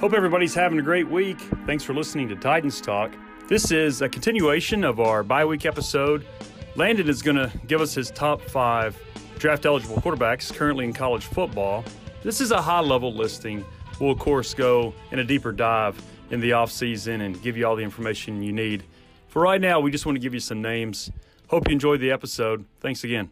Hope everybody's having a great week. Thanks for listening to Titans Talk. This is a continuation of our bye week episode. Landon is going to give us his top five draft eligible quarterbacks currently in college football. This is a high level listing. We'll, of course, go in a deeper dive in the offseason and give you all the information you need. For right now, we just want to give you some names. Hope you enjoyed the episode. Thanks again.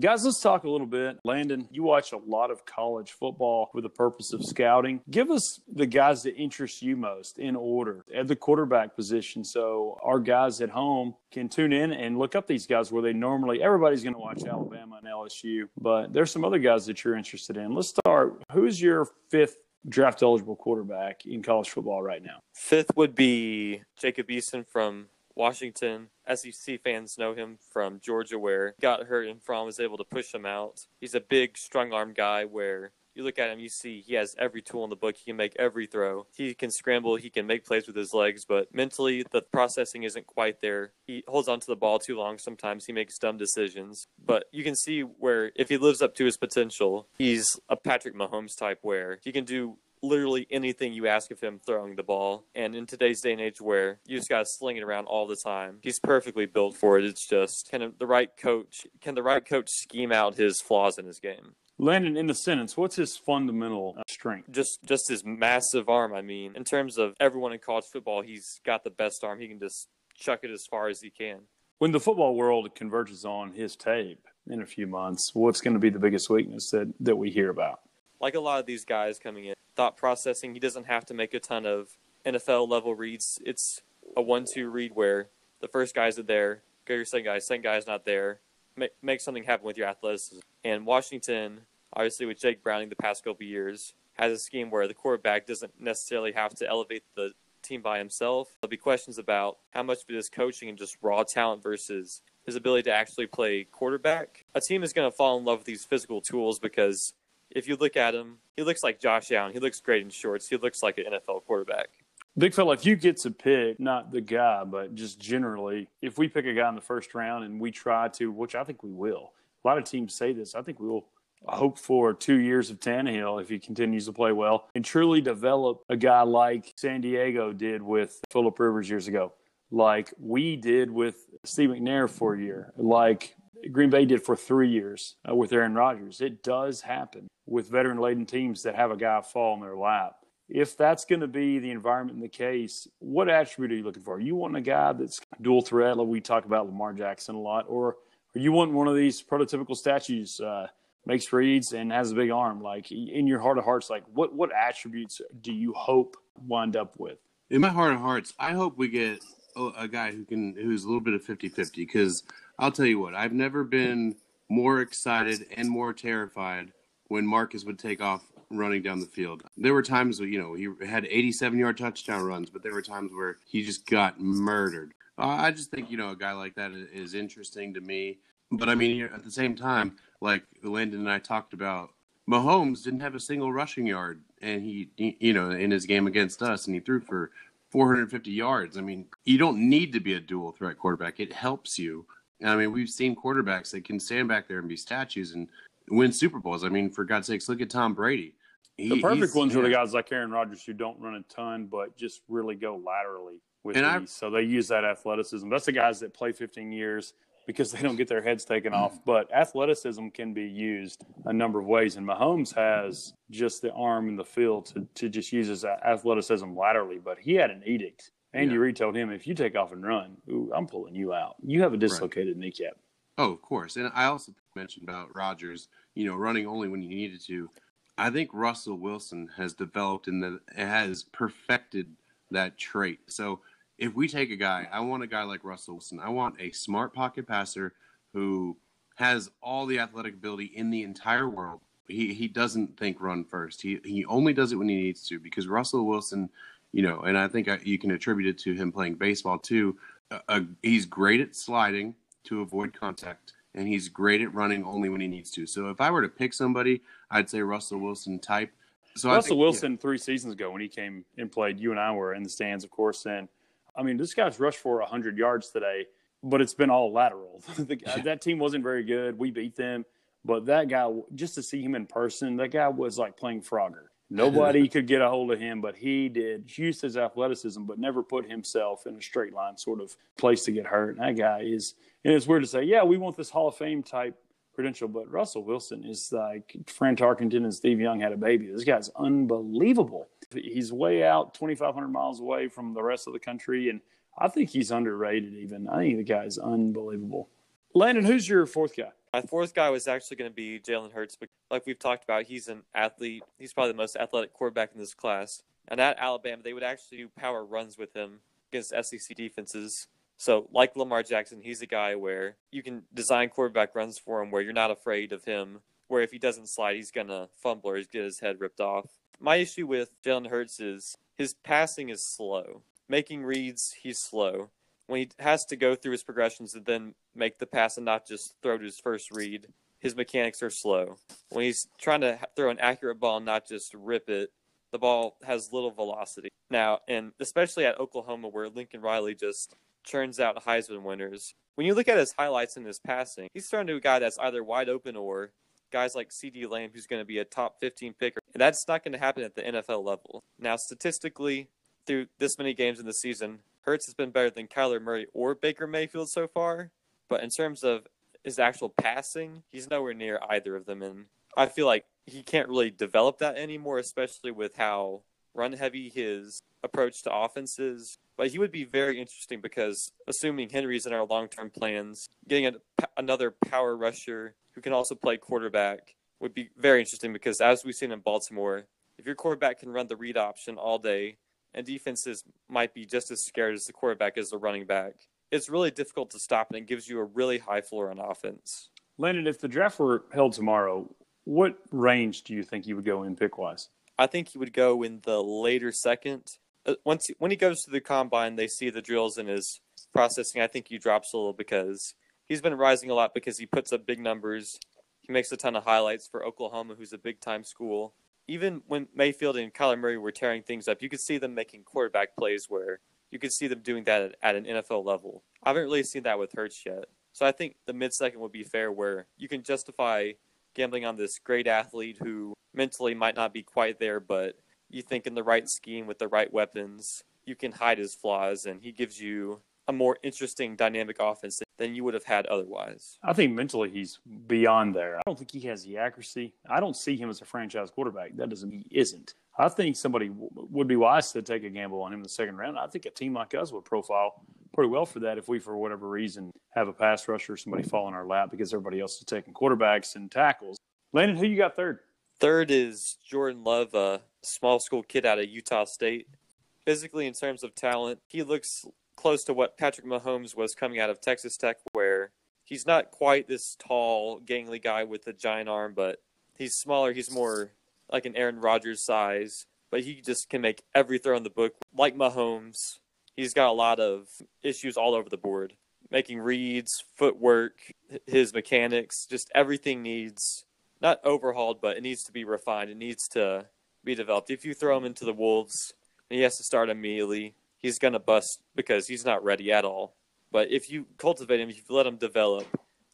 Guys, let's talk a little bit. Landon, you watch a lot of college football for the purpose of scouting. Give us the guys that interest you most in order at the quarterback position so our guys at home can tune in and look up these guys where they normally, everybody's going to watch Alabama and LSU, but there's some other guys that you're interested in. Let's start. Who's your fifth draft eligible quarterback in college football right now? Fifth would be Jacob Eason from Washington. SEC fans know him from Georgia, where he got hurt and Fromm was able to push him out. He's a big, strong arm guy where you look at him, you see he has every tool in the book. He can make every throw. He can scramble. He can make plays with his legs, but mentally, the processing isn't quite there. He holds onto the ball too long. Sometimes he makes dumb decisions, but you can see where if he lives up to his potential, he's a Patrick Mahomes type where he can do literally anything you ask of him throwing the ball. And in today's day and age where you just got to sling it around all the time, he's perfectly built for it. It's just can the right coach can the right coach scheme out his flaws in his game? Landon, in the sentence, what's his fundamental uh, strength? Just just his massive arm. I mean, in terms of everyone in college football, he's got the best arm. He can just chuck it as far as he can. When the football world converges on his tape in a few months, what's going to be the biggest weakness that, that we hear about? Like a lot of these guys coming in, thought processing, he doesn't have to make a ton of NFL level reads. It's a one two read where the first guys are there, go your second guy, second guy's not there. Make, make something happen with your athleticism. And Washington, obviously with Jake Browning the past couple years, has a scheme where the quarterback doesn't necessarily have to elevate the team by himself. There'll be questions about how much of it is coaching and just raw talent versus his ability to actually play quarterback. A team is going to fall in love with these physical tools because if you look at him, he looks like Josh Allen. He looks great in shorts. He looks like an NFL quarterback. Big fella, if you get to pick not the guy, but just generally, if we pick a guy in the first round and we try to, which I think we will, a lot of teams say this, I think we will hope for two years of Tannehill if he continues to play well and truly develop a guy like San Diego did with Philip Rivers years ago, like we did with Steve McNair for a year, like Green Bay did for three years uh, with Aaron Rodgers. It does happen with veteran laden teams that have a guy fall in their lap. If that's going to be the environment in the case, what attribute are you looking for? Are you wanting a guy that's dual threat, like we talk about Lamar Jackson a lot, or are you wanting one of these prototypical statues, uh, makes reads and has a big arm? Like in your heart of hearts, like what what attributes do you hope wind up with? In my heart of hearts, I hope we get a guy who can who's a little bit of 50-50 because I'll tell you what, I've never been more excited and more terrified when Marcus would take off running down the field. There were times where, you know, he had 87 yard touchdown runs, but there were times where he just got murdered. Uh, I just think, you know, a guy like that is interesting to me. But I mean, at the same time, like Landon and I talked about, Mahomes didn't have a single rushing yard, and he, you know, in his game against us, and he threw for 450 yards. I mean, you don't need to be a dual threat quarterback. It helps you. I mean, we've seen quarterbacks that can stand back there and be statues and win Super Bowls. I mean, for God's sakes, look at Tom Brady. He, the perfect ones yeah. are the guys like Aaron Rodgers who don't run a ton, but just really go laterally with and these. I, so they use that athleticism. That's the guys that play 15 years because they don't get their heads taken off. Mm-hmm. But athleticism can be used a number of ways, and Mahomes has just the arm and the feel to, to just use his athleticism laterally. But he had an edict. Andy yeah. Reid told him, if you take off and run, ooh, I'm pulling you out. You have a dislocated right. kneecap. Oh, of course. And I also mentioned about Rodgers, you know, running only when he needed to. I think Russell Wilson has developed and has perfected that trait. So if we take a guy, I want a guy like Russell Wilson. I want a smart pocket passer who has all the athletic ability in the entire world. He he doesn't think run first. He he only does it when he needs to because Russell Wilson, you know, and I think you can attribute it to him playing baseball too. Uh, uh, he's great at sliding to avoid contact, and he's great at running only when he needs to. So if I were to pick somebody, I'd say Russell Wilson type. So Russell think, Wilson yeah. three seasons ago when he came and played, you and I were in the stands, of course, and I mean, this guy's rushed for 100 yards today, but it's been all lateral. the, yeah. That team wasn't very good. We beat them. But that guy, just to see him in person, that guy was like playing Frogger. Nobody could get a hold of him, but he did. Used his athleticism, but never put himself in a straight line sort of place to get hurt. And that guy is, and it's weird to say, yeah, we want this Hall of Fame type credential, but Russell Wilson is like Fran Tarkenton and Steve Young had a baby. This guy's unbelievable. He's way out, 2,500 miles away from the rest of the country, and I think he's underrated. Even I think the guy's unbelievable. Landon, who's your fourth guy? My fourth guy was actually going to be Jalen Hurts, but like we've talked about, he's an athlete. He's probably the most athletic quarterback in this class. And at Alabama, they would actually do power runs with him against SEC defenses. So, like Lamar Jackson, he's a guy where you can design quarterback runs for him where you're not afraid of him, where if he doesn't slide, he's going to fumble or he's get his head ripped off. My issue with Jalen Hurts is his passing is slow. Making reads, he's slow when he has to go through his progressions and then make the pass and not just throw to his first read, his mechanics are slow. When he's trying to throw an accurate ball, and not just rip it, the ball has little velocity. Now, and especially at Oklahoma, where Lincoln Riley just churns out Heisman winners. When you look at his highlights in his passing, he's throwing to a guy that's either wide open or guys like CeeDee Lamb, who's going to be a top 15 picker. And that's not going to happen at the NFL level. Now, statistically, through this many games in the season, Hurts has been better than Kyler Murray or Baker Mayfield so far. But in terms of his actual passing, he's nowhere near either of them. And I feel like he can't really develop that anymore, especially with how run heavy his approach to offenses. But he would be very interesting because, assuming Henry's in our long term plans, getting a, another power rusher who can also play quarterback would be very interesting because, as we've seen in Baltimore, if your quarterback can run the read option all day and defenses might be just as scared as the quarterback as the running back. It's really difficult to stop, and it gives you a really high floor on offense. Landon, if the draft were held tomorrow, what range do you think you would go in pick wise? I think he would go in the later second. Uh, once he, when he goes to the combine, they see the drills and his processing. I think he drops a little because he's been rising a lot because he puts up big numbers. He makes a ton of highlights for Oklahoma, who's a big time school even when Mayfield and Kyler Murray were tearing things up, you could see them making quarterback plays where you could see them doing that at, at an NFL level. I haven't really seen that with Hurts yet. So I think the mid second would be fair where you can justify gambling on this great athlete who mentally might not be quite there, but you think in the right scheme with the right weapons, you can hide his flaws and he gives you a more interesting dynamic offense than you would have had otherwise. I think mentally he's beyond there. I don't think he has the accuracy. I don't see him as a franchise quarterback. That doesn't mean he isn't. I think somebody w- would be wise to take a gamble on him in the second round. I think a team like us would profile pretty well for that if we, for whatever reason, have a pass rusher, somebody fall in our lap because everybody else is taking quarterbacks and tackles. Landon, who you got third? Third is Jordan Love, a small school kid out of Utah State. Physically, in terms of talent, he looks close to what Patrick Mahomes was coming out of Texas Tech, where he's not quite this tall, gangly guy with a giant arm, but he's smaller. He's more like an Aaron Rodgers size, but he just can make every throw in the book. Like Mahomes, he's got a lot of issues all over the board. Making reads, footwork, his mechanics, just everything needs not overhauled, but it needs to be refined. It needs to be developed. If you throw him into the Wolves, he has to start immediately he's going to bust because he's not ready at all. But if you cultivate him, if you let him develop,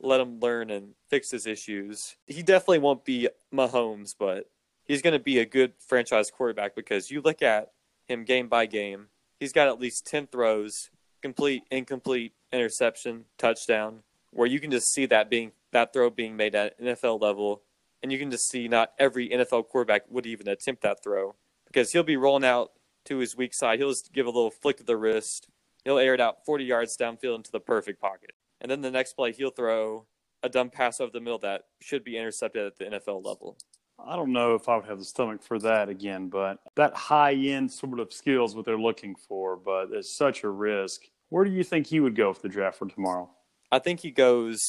let him learn and fix his issues, he definitely won't be Mahomes, but he's going to be a good franchise quarterback because you look at him game by game, he's got at least 10 throws, complete, incomplete, interception, touchdown, where you can just see that being that throw being made at NFL level, and you can just see not every NFL quarterback would even attempt that throw because he'll be rolling out to his weak side. He'll just give a little flick of the wrist. He'll air it out 40 yards downfield into the perfect pocket. And then the next play, he'll throw a dumb pass over the middle that should be intercepted at the NFL level. I don't know if I would have the stomach for that again, but that high end sort of skills what they're looking for, but it's such a risk. Where do you think he would go for the draft for tomorrow? I think he goes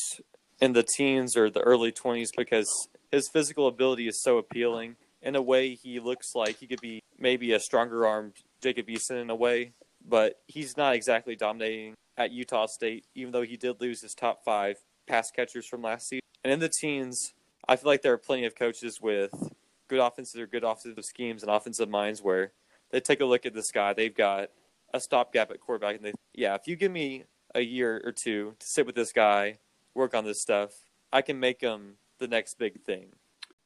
in the teens or the early 20s because his physical ability is so appealing. In a way, he looks like he could be maybe a stronger armed Jacob Eason in a way, but he's not exactly dominating at Utah State, even though he did lose his top five pass catchers from last season. And in the teens, I feel like there are plenty of coaches with good offensive or good offensive schemes and offensive minds where they take a look at this guy. They've got a stopgap at quarterback, and they, yeah, if you give me a year or two to sit with this guy, work on this stuff, I can make him the next big thing.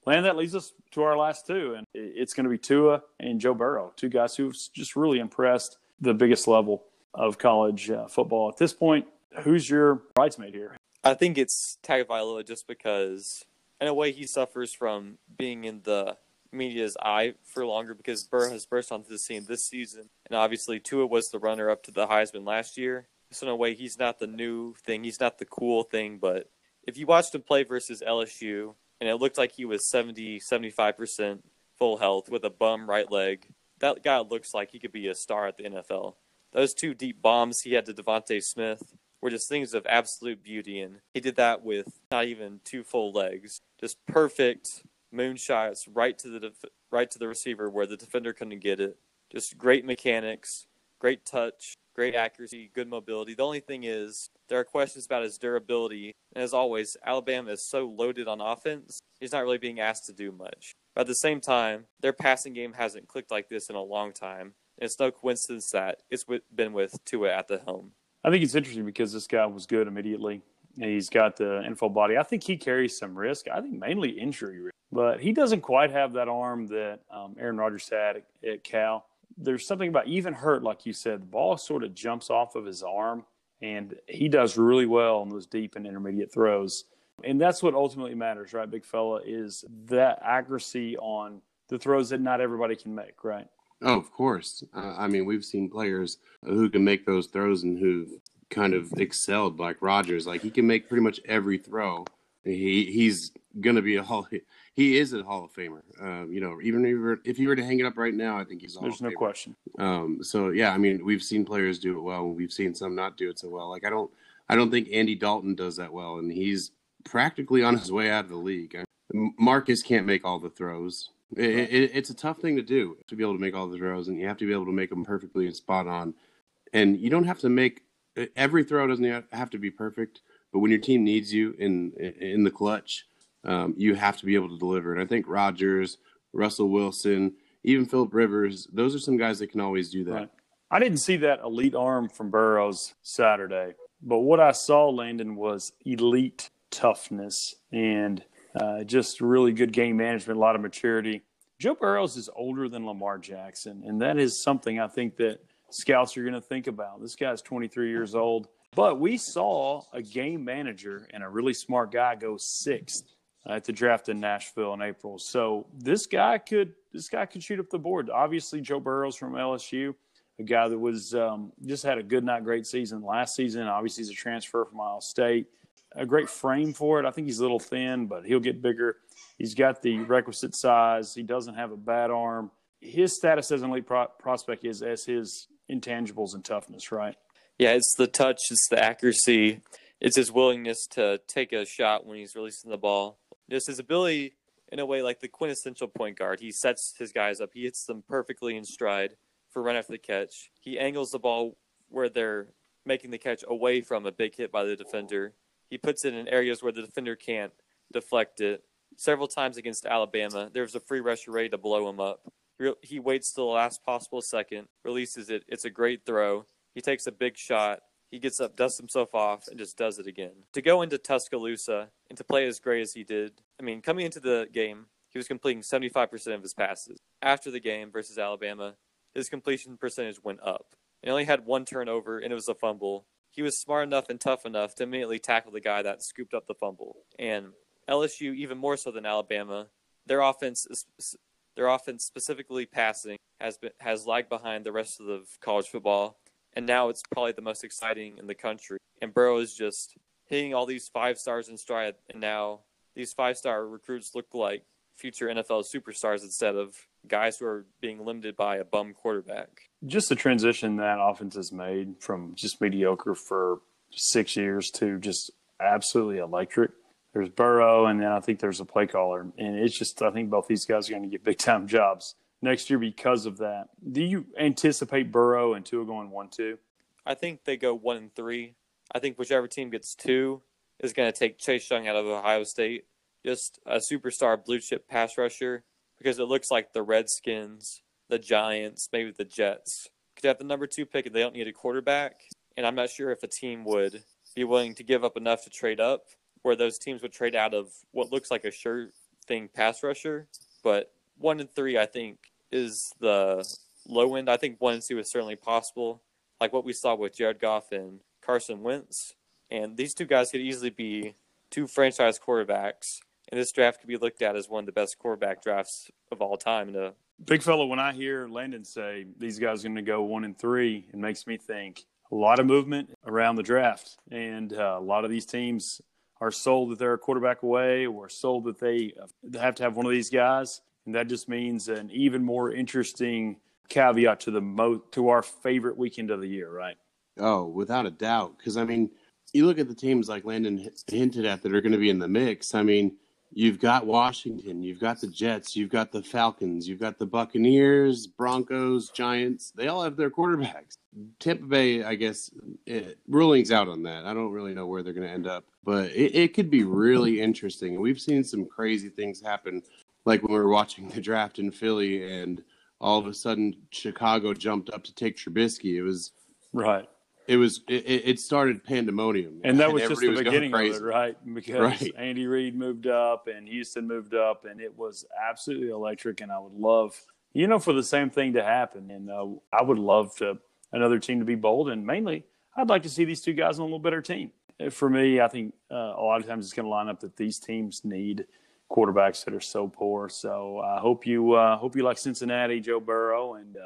Land, that leads us to our last two, and it's going to be Tua and Joe Burrow, two guys who've just really impressed the biggest level of college uh, football at this point. Who's your bridesmaid here? I think it's Tagovailoa just because, in a way, he suffers from being in the media's eye for longer because Burrow has burst onto the scene this season, and obviously Tua was the runner-up to the Heisman last year. So in a way, he's not the new thing, he's not the cool thing. But if you watched him play versus LSU, and it looked like he was 70, 75 percent full health with a bum right leg, that guy looks like he could be a star at the NFL. Those two deep bombs he had to DeVonta Smith were just things of absolute beauty, and he did that with not even two full legs, just perfect moonshots right to the def- right to the receiver where the defender couldn't get it. Just great mechanics, great touch, great accuracy, good mobility. The only thing is there are questions about his durability, and as always, Alabama is so loaded on offense, he's not really being asked to do much. But at the same time, their passing game hasn't clicked like this in a long time. And it's no coincidence that it's been with Tua at the helm. I think it's interesting because this guy was good immediately. He's got the info body. I think he carries some risk. I think mainly injury risk, but he doesn't quite have that arm that um, Aaron Rodgers had at, at Cal. There's something about even hurt, like you said, the ball sort of jumps off of his arm, and he does really well on those deep and intermediate throws. And that's what ultimately matters, right, big fella, is that accuracy on the throws that not everybody can make, right? Oh, of course. Uh, I mean, we've seen players who can make those throws and who've kind of excelled, like Rodgers. Like he can make pretty much every throw. He he's gonna be a hall. He is a Hall of Famer. Uh, you know, even if he, were, if were to hang it up right now, I think he's. There's no Famer. question. Um, so yeah, I mean, we've seen players do it well. We've seen some not do it so well. Like I don't, I don't think Andy Dalton does that well, and he's practically on his way out of the league. Marcus can't make all the throws. It, it, it's a tough thing to do to be able to make all the throws, and you have to be able to make them perfectly and spot on. And you don't have to make every throw doesn't have to be perfect, but when your team needs you in in the clutch, um, you have to be able to deliver. And I think Rodgers, Russell Wilson, even Philip Rivers, those are some guys that can always do that. Right. I didn't see that elite arm from Burrows Saturday, but what I saw, Landon, was elite toughness and uh, just really good game management, a lot of maturity. Joe Burrows is older than Lamar Jackson, and that is something I think that scouts are going to think about. This guy's 23 years old, but we saw a game manager and a really smart guy go sixth at the draft in Nashville in April. So this guy could this guy could shoot up the board. Obviously, Joe Burrows from LSU, a guy that was um, just had a good, not great season last season. Obviously, he's a transfer from Ohio State a great frame for it. I think he's a little thin, but he'll get bigger. He's got the requisite size. He doesn't have a bad arm. His status as an elite pro- prospect is as his intangibles and toughness, right? Yeah, it's the touch, it's the accuracy, it's his willingness to take a shot when he's releasing the ball. Just his ability, in a way, like the quintessential point guard. He sets his guys up, he hits them perfectly in stride for run after the catch. He angles the ball where they're making the catch away from a big hit by the defender. He puts it in areas where the defender can't deflect it. Several times against Alabama, there was a free rusher ready to blow him up. He waits till the last possible second, releases it. It's a great throw. He takes a big shot. He gets up, dusts himself off, and just does it again. To go into Tuscaloosa and to play as great as he did, I mean, coming into the game, he was completing 75% of his passes. After the game versus Alabama, his completion percentage went up. He only had one turnover, and it was a fumble he was smart enough and tough enough to immediately tackle the guy that scooped up the fumble. And LSU, even more so than Alabama, their offense is, their offense specifically passing has been has lagged behind the rest of the college football, and now it's probably the most exciting in the country. And Burrow is just hitting all these five stars in stride, and now these five star recruits look like future NFL superstars instead of guys who are being limited by a bum quarterback. Just the transition that offense has made from just mediocre for six years to just absolutely electric. There's Burrow, and then I think there's a play caller, and it's just I think both these guys are going to get big time jobs next year because of that. Do you anticipate Burrow and Tua going one two? I think they go one and three. I think whichever team gets two is going to take Chase Young out of Ohio State. Just a superstar blue chip pass rusher because it looks like the Redskins, the Giants, maybe the Jets could have the number two pick and they don't need a quarterback. And I'm not sure if a team would be willing to give up enough to trade up, where those teams would trade out of what looks like a sure thing pass rusher, but one and three I think is the low end. I think one and two is certainly possible, like what we saw with Jared Goff and Carson Wentz. And these two guys could easily be two franchise quarterbacks. And this draft could be looked at as one of the best quarterback drafts of all time. And big fellow, when I hear Landon say these guys are going to go one and three, it makes me think a lot of movement around the draft, and uh, a lot of these teams are sold that they're a quarterback away, or sold that they have to have one of these guys, and that just means an even more interesting caveat to the mo- to our favorite weekend of the year, right? Oh, without a doubt. Because I mean, you look at the teams like Landon hinted at that are going to be in the mix. I mean, you've got Washington, you've got the Jets, you've got the Falcons, you've got the Buccaneers, Broncos, Giants. They all have their quarterbacks. Tampa Bay, I guess, it, rulings out on that. I don't really know where they're going to end up, but it, it could be really interesting. We've seen some crazy things happen, like when we were watching the draft in Philly, and all of a sudden Chicago jumped up to take Trubisky. It was right it was it, it started pandemonium, and that and was just the beginning of it, right? Because right. Andy Reid moved up and Houston moved up, and it was absolutely electric. And I would love, you know, for the same thing to happen. And uh, I would love to another team to be bold, and mainly, I'd like to see these two guys on a little better team. For me, I think uh, a lot of times it's going to line up that these teams need quarterbacks that are so poor. So I hope you uh, hope you like Cincinnati, Joe Burrow, and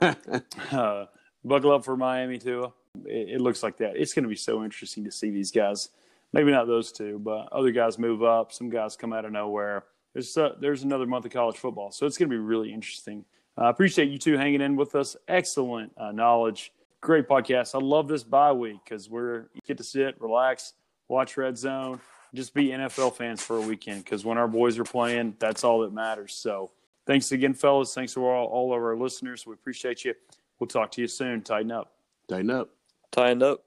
uh, uh, buckle up for Miami too it, it looks like that. It's going to be so interesting to see these guys. Maybe not those two, but other guys move up. Some guys come out of nowhere. There's uh, there's another month of college football, so it's going to be really interesting. I uh, appreciate you two hanging in with us. Excellent uh, knowledge. Great podcast. I love this bye week because we're you get to sit, relax, watch Red Zone, just be NFL fans for a weekend. Because when our boys are playing, that's all that matters. So, thanks again, fellas. Thanks to all, all of our listeners. We appreciate you. We'll talk to you soon. Titan up. Titan up Titan up.